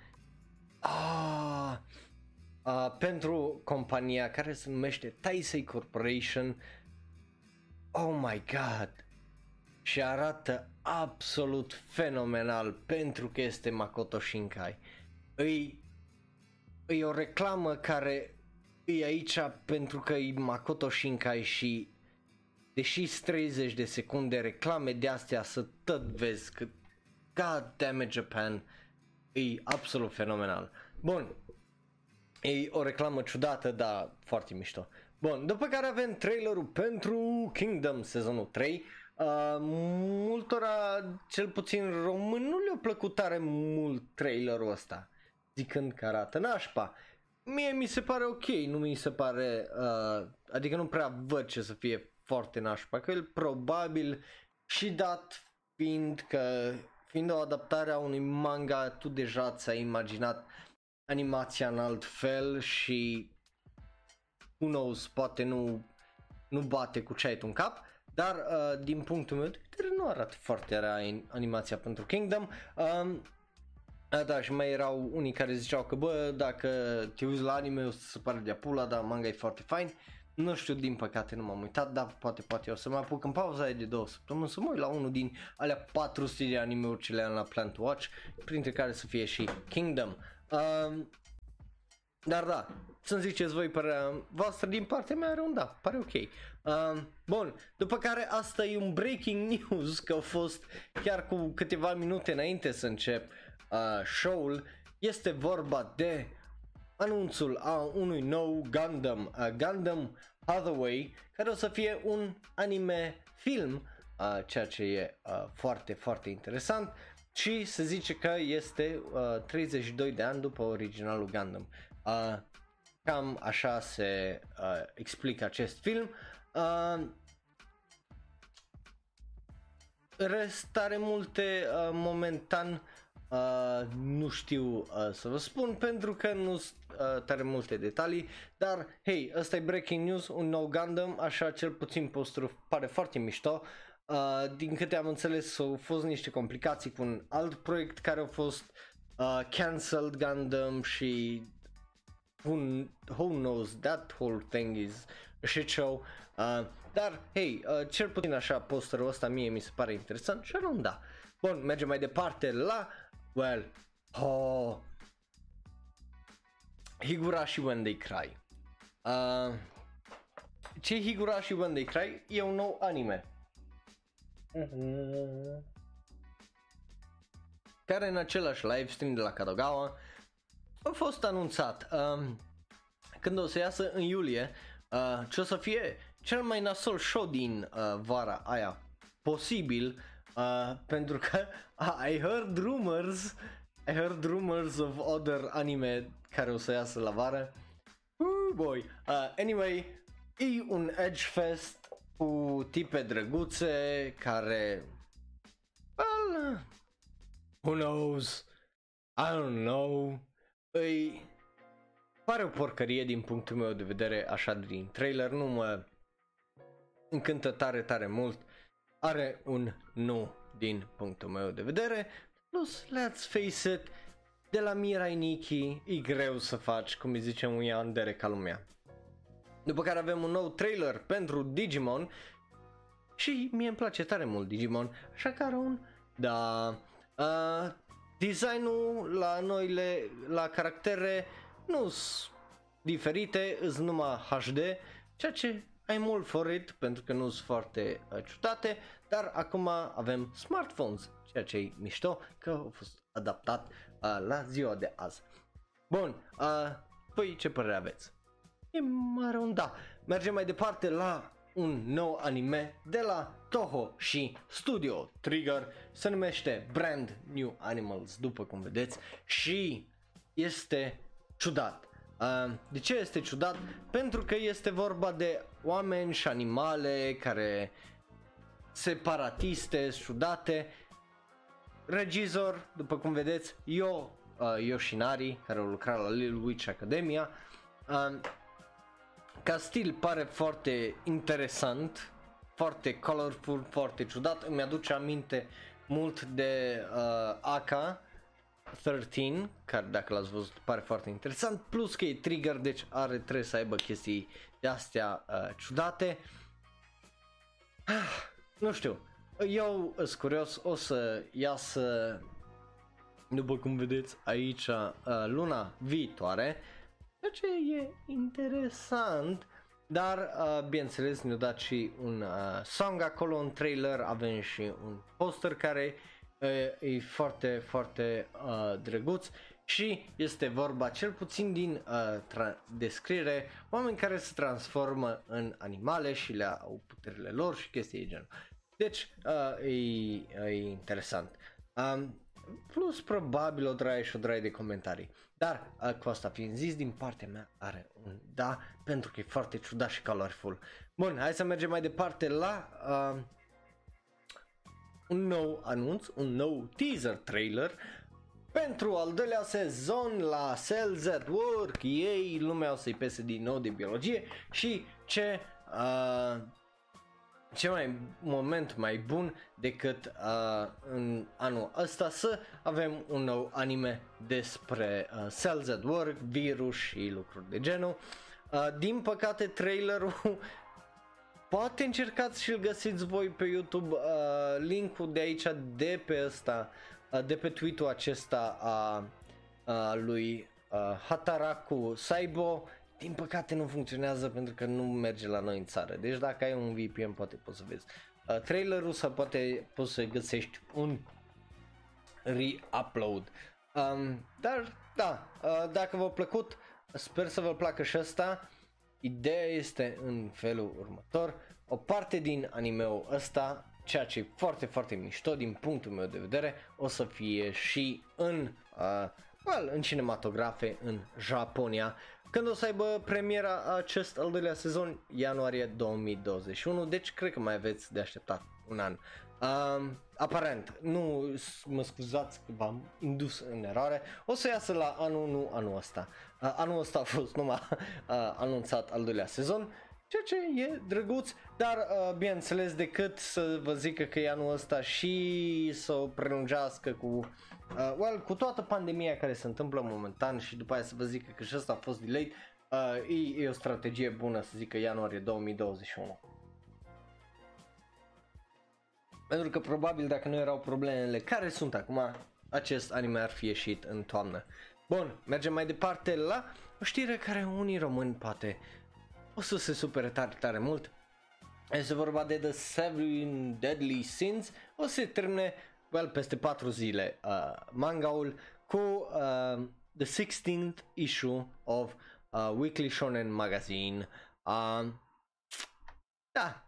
ah, uh, pentru compania care se numește Taisei Corporation. Oh my god! Și arată absolut fenomenal pentru că este Makoto Shinkai. Îi, îi o reclamă care e aici pentru că e Makoto Shinkai și deși 30 de secunde reclame de astea să tot vezi că God damn it Japan e absolut fenomenal. Bun, e o reclamă ciudată, dar foarte mișto. Bun, după care avem trailerul pentru Kingdom sezonul 3. Uh, multora, cel puțin român, nu le-a plăcut tare mult trailerul ăsta, zicând că arată nașpa. Mie mi se pare ok, nu mi se pare, uh, adică nu prea văd ce să fie foarte nașpa, că el probabil și dat fiind că fiind o adaptare a unui manga, tu deja ți-ai imaginat animația în alt fel și who knows, poate nu, nu bate cu ce ai tu în cap, dar uh, din punctul meu de vedere nu arată foarte rea animația pentru Kingdom. Um, da, și mai erau unii care ziceau că bă, dacă te uiți la anime o să se pare de pula, dar manga e foarte fain. Nu știu, din păcate nu m-am uitat, dar poate, poate o să mă apuc în pauza de două săptămâni să mă uit la unul din alea 400 de anime-uri ce le am la Plant Watch, printre care să fie și Kingdom. Um, dar da, să-mi ziceți voi părerea voastră din partea mea are un da, pare ok. Um, bun, după care asta e un breaking news că a fost chiar cu câteva minute înainte să încep uh, show-ul. Este vorba de anunțul a unui nou Gundam, uh, Gundam Hathaway, care o să fie un anime film, uh, ceea ce e uh, foarte, foarte interesant și se zice că este uh, 32 de ani după originalul Gundam. Uh, cam așa se uh, explică acest film. Uh, rest are multe uh, momentan Uh, nu știu uh, să vă spun pentru că nu sunt uh, tare multe detalii, dar hei, ăsta e breaking news, un nou Gundam, așa cel puțin postul pare foarte mișto. Uh, din câte am înțeles au fost niște complicații cu un alt proiect care a fost uh, cancelled Gundam și who, who knows, that whole thing is a shit show. Uh, dar, hei, uh, cel puțin așa posterul ăsta mie mi se pare interesant și nu da. Bun, mergem mai departe la Well, oh, Higurashi When They Cry. Uh, ce Higurashi When They Cry e un nou anime. Uh-huh. Care în același live stream de la Kadogawa a fost anunțat um, când o să iasă în iulie uh, ce o să fie cel mai nasol show din uh, vara aia posibil Uh, pentru că [LAUGHS] uh, I heard rumors I heard rumors of other anime care o să iasă la vară. Uh, boy. Uh, anyway, e un Edge Fest cu tipe drăguțe care well, who knows? I don't know. Îi pare o porcărie din punctul meu de vedere așa din trailer, nu mă încântă tare, tare mult are un nu din punctul meu de vedere. Plus, let's face it, de la Mirai Nikki e greu să faci, cum îi zice un Yandere ca lumea. După care avem un nou trailer pentru Digimon și mie îmi place tare mult Digimon, așa că are un da. Uh, designul la noile, la caractere nu sunt diferite, sunt numai HD, ceea ce ai mult for it pentru că nu sunt foarte uh, ciudate, dar acum avem smartphones, ceea ce e mișto că a fost adaptat uh, la ziua de azi. Bun, uh, păi ce părere aveți? E mare un da. Mergem mai departe la un nou anime de la Toho și Studio Trigger, se numește Brand New Animals, după cum vedeți, și este ciudat. Uh, de ce este ciudat? Pentru că este vorba de oameni și animale care separatiste, ciudate. regizor, după cum vedeți, Yo uh, Yoshinari, care a lucrat la Little Witch Academia. Uh, ca stil pare foarte interesant, foarte colorful, foarte ciudat, îmi aduce aminte mult de uh, Aka 13, care dacă l-ați văzut pare foarte interesant, plus că e trigger, deci are, trebuie să aibă chestii de astea uh, ciudate. Ah, nu știu, eu sunt curios, o să iasă, după cum vedeți aici, uh, luna viitoare, ceea ce e interesant, dar uh, bineînțeles ne-a dat și un uh, song acolo, un trailer, avem și un poster care uh, e foarte, foarte uh, drăguț și este vorba cel puțin din uh, tra- descriere oameni care se transformă în animale și le au puterile lor și chestii de genul. Deci uh, e, e interesant. Um, plus probabil o draie și o draie de comentarii. Dar uh, cu asta fiind zis, din partea mea are un da, pentru că e foarte ciudat și colorful. Bun, hai să mergem mai departe la uh, un nou anunț, un nou teaser trailer pentru al doilea sezon la Cells at Work. Ei, lumea o să-i pese din nou de biologie și ce uh, ce mai moment mai bun decât uh, în anul ăsta să avem un nou anime despre uh, cells at work, virus și lucruri de genul. Uh, din păcate trailerul [LAUGHS] poate încercați și-l găsiți voi pe YouTube uh, linkul de aici de pe ăsta uh, de pe tweet-ul acesta a, a lui uh, Hataraku Saibo din păcate nu funcționează pentru că nu merge la noi în țară. Deci dacă ai un VPN poate poți să vezi uh, trailerul sau poate poți să găsești un re-upload. Um, dar da, uh, dacă v-a plăcut, sper să vă placă și asta. Ideea este în felul următor. O parte din animeul ăsta, ceea ce e foarte, foarte mișto din punctul meu de vedere, o să fie și în, uh, well, în cinematografe în Japonia când o să aibă premiera acest al doilea sezon, ianuarie 2021, deci cred că mai aveți de așteptat un an. Uh, aparent, nu mă scuzați că v-am indus în eroare, o să iasă la anul, nu anul ăsta. Uh, anul ăsta a fost numai uh, anunțat al doilea sezon, ceea ce e drăguț, dar uh, bineînțeles decât să vă zică că e anul ăsta și să o prelungească cu Uh, well, cu toată pandemia care se întâmplă momentan și după aia să vă zic că și ăsta a fost delayed, uh, e, e o strategie bună să zic că ianuarie 2021. Pentru că probabil dacă nu erau problemele care sunt acum, acest anime ar fi ieșit în toamnă. Bun, mergem mai departe la o știre care unii români poate o să se supere tare, tare mult. Este vorba de The Seven Deadly Sins, o să se termine well, peste 4 zile uh, mangaul cu uh, the 16th issue of uh, Weekly Shonen Magazine. Uh, da,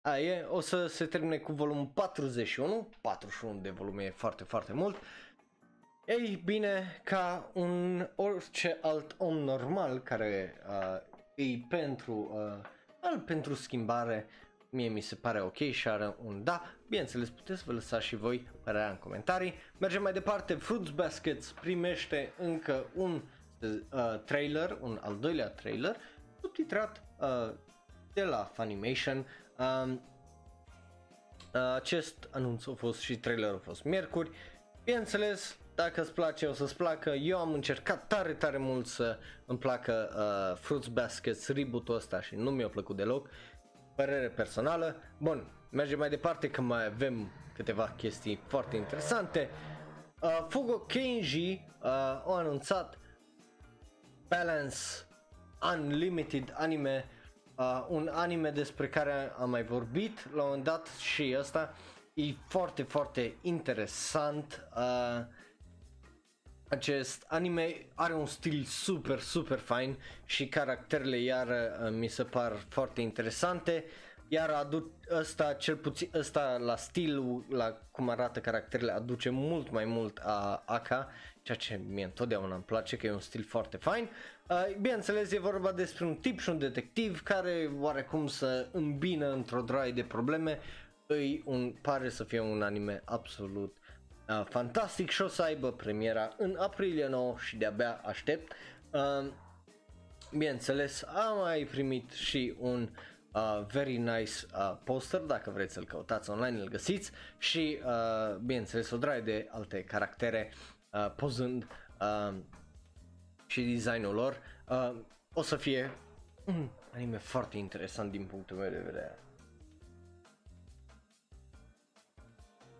a, e, o să se termine cu volumul 41, 41 de volume e foarte, foarte mult. Ei bine, ca un orice alt om normal care uh, e pentru, uh, pentru schimbare, mie mi se pare ok și are un da. Bineînțeles, puteți vă lăsa și voi părerea în comentarii. Mergem mai departe, Fruits Baskets primește încă un uh, trailer, un al doilea trailer, subtitrat uh, de la Funimation. Uh, uh, acest anunț a fost și trailerul a fost miercuri. Bineînțeles, dacă îți place, o să-ți placă. Eu am încercat tare, tare mult să îmi placă uh, Fruits Baskets, reboot-ul ăsta și nu mi-a plăcut deloc părere personală. Bun, mergem mai departe că mai avem câteva chestii foarte interesante. Uh, Fugo Kenji uh, a anunțat Balance Unlimited Anime, uh, un anime despre care am mai vorbit la un moment dat și ăsta e foarte, foarte interesant. Uh, acest anime are un stil super, super fain și caracterele iar uh, mi se par foarte interesante. Iar adu- ăsta, cel puțin, ăsta la stilul, la cum arată caracterele, aduce mult mai mult a Aka, ceea ce mie întotdeauna îmi place, că e un stil foarte fain. Uh, bineînțeles, e vorba despre un tip și un detectiv care oarecum să îmbină într-o draie de probleme. Îi un, pare să fie un anime absolut uh, fantastic și o să aibă premiera în aprilie 9 și de-abia aștept. Uh, bineînțeles, am mai primit și un uh, very nice uh, poster, dacă vreți să-l căutați online, îl găsiți și, uh, bineînțeles, o draie de alte caractere uh, pozând uh, și designul lor. Uh, o să fie un anime foarte interesant din punctul meu de vedere.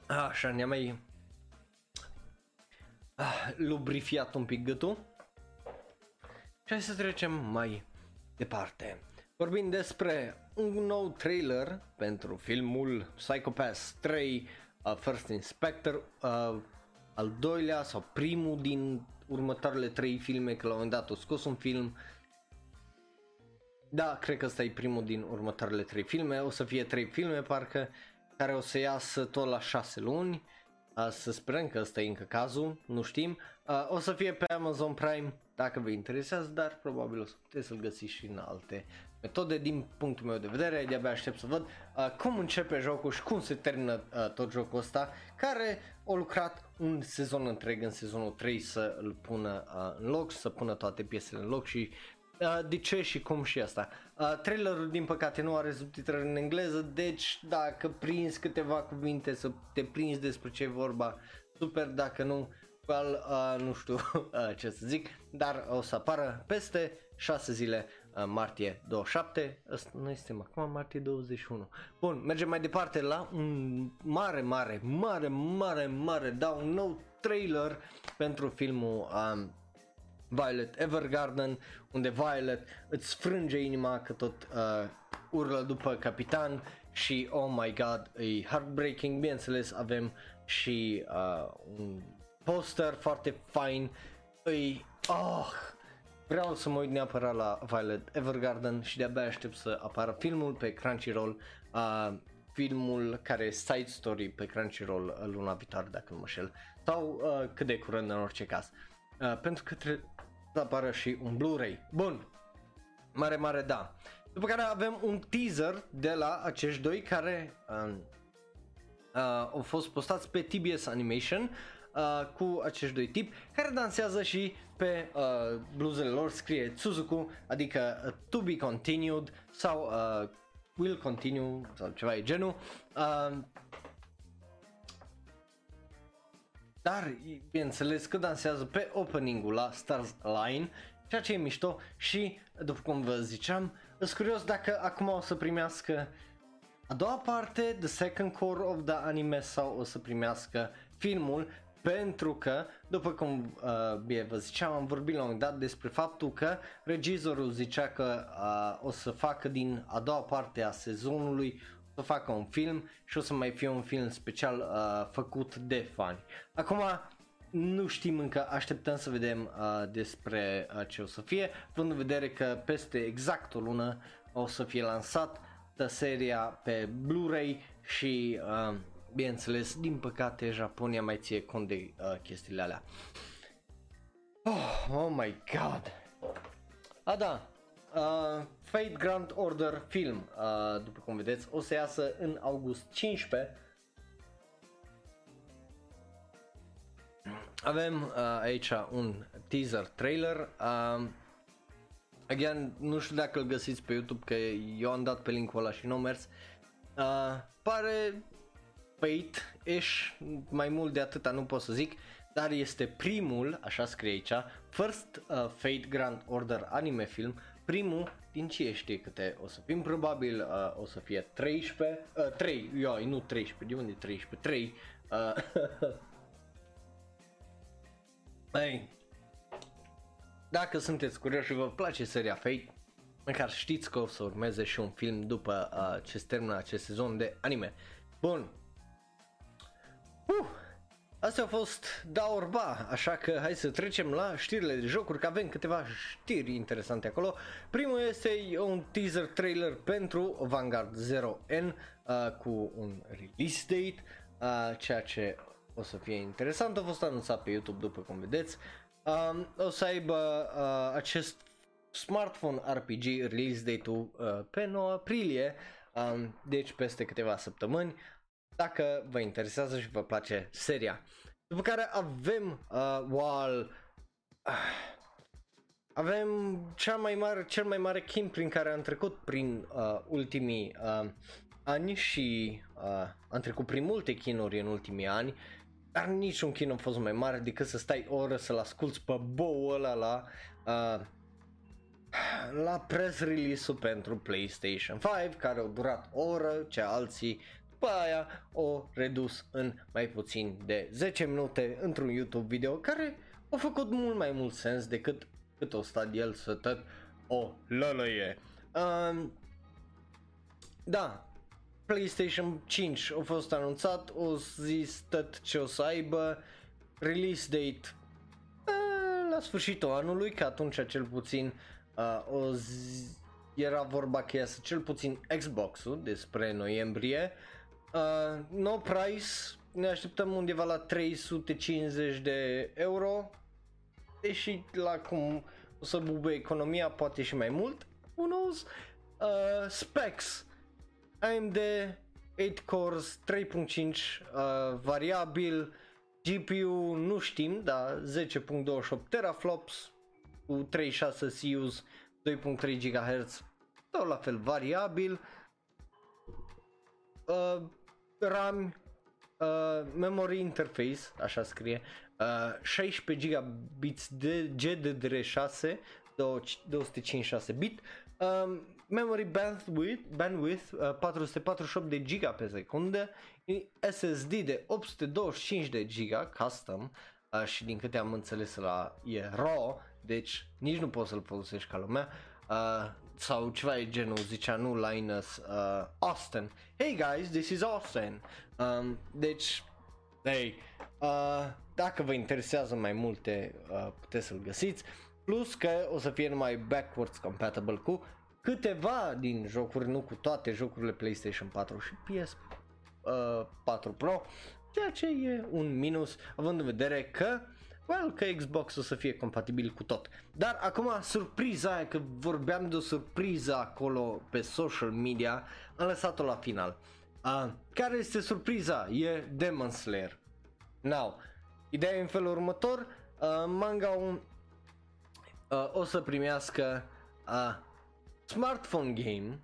Așa, ne-am mai ah, lubrifiat un pic gâtul. Și hai să trecem mai departe. Vorbim despre un nou trailer pentru filmul Psychopath 3 uh, First Inspector, uh, al doilea sau primul din următoarele trei filme, că la un moment dat o scos un film. Da, cred că ăsta e primul din următoarele trei filme, o să fie trei filme parcă, care o să iasă tot la șase luni. Uh, să sperăm că ăsta e încă cazul, nu știm. Uh, o să fie pe Amazon Prime dacă vă interesează, dar probabil o să puteți să-l găsiți și în alte metode din punctul meu de vedere, de-abia aștept să văd uh, cum începe jocul și cum se termină uh, tot jocul ăsta, care a lucrat un sezon întreg în sezonul 3 să îl pună uh, în loc, să pună toate piesele în loc și Uh, de ce și cum și asta. Uh, trailerul din păcate nu are subtitrări în engleză, deci dacă prinzi câteva cuvinte să te prinzi despre ce e vorba, super, dacă nu, well, uh, nu știu [LAUGHS] uh, ce să zic, dar o să apară peste 6 zile Uh, martie 27, noi suntem acum martie 21. Bun, mergem mai departe la un mare, mare, mare, mare, mare, da, un nou trailer pentru filmul um, Violet Evergarden, unde Violet îți frânge inima că tot uh, urlă după capitan și oh my god, e heartbreaking, bineînțeles avem și uh, un poster foarte fain, îi, oh, Vreau să mă uit neapărat la Violet Evergarden și de-abia aștept să apară filmul pe Crunchyroll, uh, filmul care e side story pe Crunchyroll uh, luna viitoare dacă nu mă șel, sau uh, cât de curând în orice caz, uh, pentru că trebuie să apară și un Blu-ray. Bun, mare mare da. După care avem un teaser de la acești doi care uh, uh, au fost postați pe TBS Animation uh, cu acești doi tipi care dansează și pe uh, bluzele lor scrie Suzuku, adică uh, to be continued sau uh, will continue sau ceva e genul. Uh, dar, bineînțeles că dansează pe opening-ul la Stars Line, ceea ce e mișto și, după cum vă ziceam, sunt curios dacă acum o să primească a doua parte, the second core of the anime sau o să primească filmul pentru că, după cum uh, bine vă ziceam, am vorbit la un moment dat despre faptul că regizorul zicea că uh, o să facă din a doua parte a sezonului o să facă un film și o să mai fie un film special uh, făcut de fani. Acum nu știm încă, așteptăm să vedem uh, despre uh, ce o să fie, având în vedere că peste exact o lună o să fie lansat seria pe Blu-ray și uh, bineînțeles, din păcate, Japonia mai ție cont de uh, chestiile alea. Oh, oh my god. A, da. Uh, Fate Grand Order film, uh, după cum vedeți, o să iasă în august 15. Avem uh, aici un teaser trailer. Uh, again, nu știu dacă îl găsiți pe YouTube, că eu am dat pe linkul ăla și nu mers. Uh, pare Fate-ish, mai mult de atâta nu pot să zic, dar este primul, așa scrie aici, First uh, Fate Grand Order anime film, primul din ce știe câte o să fim, probabil uh, o să fie 13, uh, 3, ioi, nu 13, de unde 13, 3, uh, [LAUGHS] Hey, dacă sunteți curioși și vă place seria Fate, măcar știți că o să urmeze și un film după uh, ce se termină acest sezon de anime. Bun, Uh, Astea au fost da orba, așa că hai să trecem la știrile de jocuri, că avem câteva știri interesante acolo. Primul este un teaser trailer pentru Vanguard 0N uh, cu un release date, uh, ceea ce o să fie interesant, a fost anunțat pe YouTube după cum vedeți. Um, o să aibă uh, acest smartphone RPG release date-ul uh, pe 9 aprilie, um, deci peste câteva săptămâni dacă vă interesează și vă place seria. După care avem uh, wall, uh, [SIGHS] avem cea mai mare, cel mai mare chin prin care am trecut prin uh, ultimii uh, ani și uh, am trecut prin multe chinuri în ultimii ani, dar niciun chin a fost mai mare decât să stai o oră să-l asculti pe boul ăla la uh, [SIGHS] la press release-ul pentru PlayStation 5 care a durat o oră, ce alții după aia o redus în mai puțin de 10 minute într-un YouTube video care a făcut mult mai mult sens decât cât o stat el să tot o lălăie. Um, da, PlayStation 5 a fost anunțat, o zis tot ce o să aibă, release date uh, la sfârșitul anului, că atunci cel puțin uh, o zi, era vorba că iasă cel puțin Xbox-ul despre noiembrie. Uh, no price, ne așteptăm undeva la 350 de euro, deși la cum o să bubuie economia, poate și mai mult, who knows? Uh, specs, AMD 8 cores, 3.5 uh, variabil, GPU nu știm, dar 10.28 teraflops cu 36 CUs, 2.3 GHz, tot la fel variabil. Uh, RAM, uh, memory interface, așa scrie, uh, 16 gigabits de GDDR6, 256 bit, um, memory bandwidth, bandwidth uh, 448 de giga pe secundă, SSD de 825 de giga custom uh, și din câte am înțeles la e RAW, deci nici nu poți să-l folosești ca lumea. Uh, sau ceva de genul zicea nu Linus uh, Austin. Hey guys, this is Austin. Um, Deci, hey, uh, dacă vă interesează mai multe uh, puteți să-l găsiți. Plus că o să fie numai backwards compatible cu câteva din jocuri, nu cu toate jocurile PlayStation 4 și PS uh, 4 Pro Ceea ce e un minus având în vedere că well, că Xbox o să fie compatibil cu tot. Dar acum surpriza aia, că vorbeam de o surpriză acolo pe social media, am lăsat-o la final. Uh, care este surpriza? E Demon Slayer. Now, ideea e în felul următor, uh, manga uh, o să primească uh, smartphone game,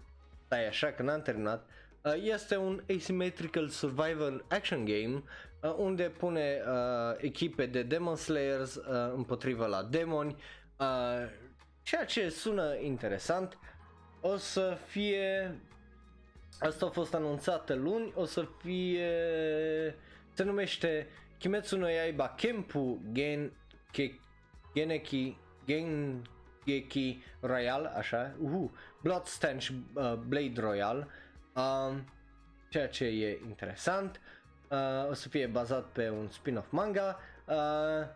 stai așa că n-am terminat, uh, este un asymmetrical survival action game uh, unde pune uh, echipe de Demon Slayers uh, împotriva la demoni, uh, ceea ce sună interesant. O să fie, asta a fost anunțată luni, o să fie, se numește Kimetsu no Yaiba Kempu Gen Ke, Geneki Gen Geki Royal, așa, uh, Bloodstench uh, Blade Royal, uh, ceea ce e interesant uh, o să fie bazat pe un spin-off manga. Uh,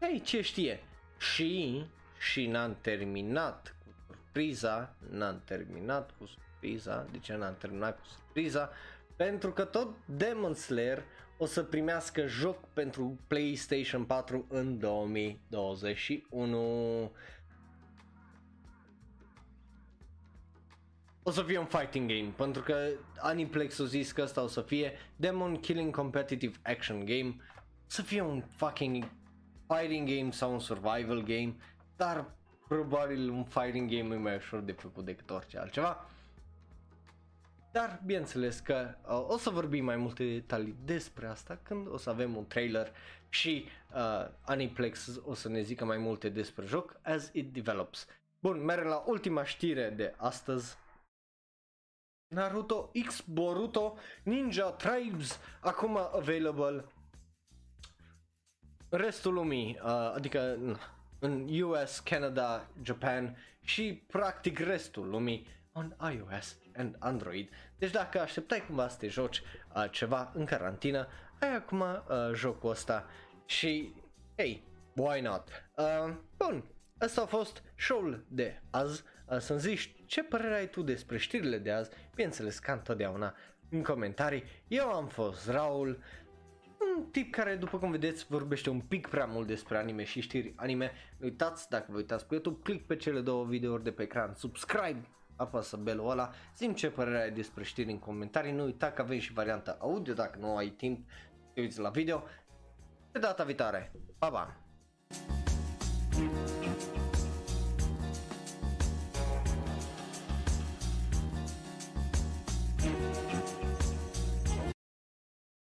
Hei, ce știe? Și, și n-am terminat cu surpriza, n-am terminat cu surpriza, de ce n-am terminat cu surpriza? Pentru că tot Demon Slayer o să primească joc pentru PlayStation 4 în 2021. O să fie un fighting game, pentru că Aniplex a zis că asta o să fie Demon Killing Competitive Action Game, să fie un fucking fighting game sau un survival game, dar probabil un fighting game e mai ușor de făcut decât orice altceva. Dar bineînțeles că uh, o să vorbim mai multe detalii despre asta când o să avem un trailer și uh, Aniplex o să ne zică mai multe despre joc as it develops. Bun, mergem la ultima știre de astăzi Naruto X Boruto Ninja Tribes acum available restul lumii, uh, adică în US, Canada, Japan și practic restul lumii on iOS and Android. Deci dacă așteptai cumva să te joci uh, ceva în carantină, ai acum uh, jocul ăsta și hey, why not? Uh, bun, ăsta a fost show-ul de azi să-mi zici ce părere ai tu despre știrile de azi, bineînțeles ca întotdeauna în comentarii. Eu am fost Raul, un tip care, după cum vedeți, vorbește un pic prea mult despre anime și știri anime. Nu uitați, dacă vă uitați pe YouTube, click pe cele două videouri de pe ecran, subscribe, apasă belul ăla, zim ce părere ai despre știri în comentarii, nu uita că avem și varianta audio dacă nu ai timp te uiți la video. Pe data viitoare. Pa, pa!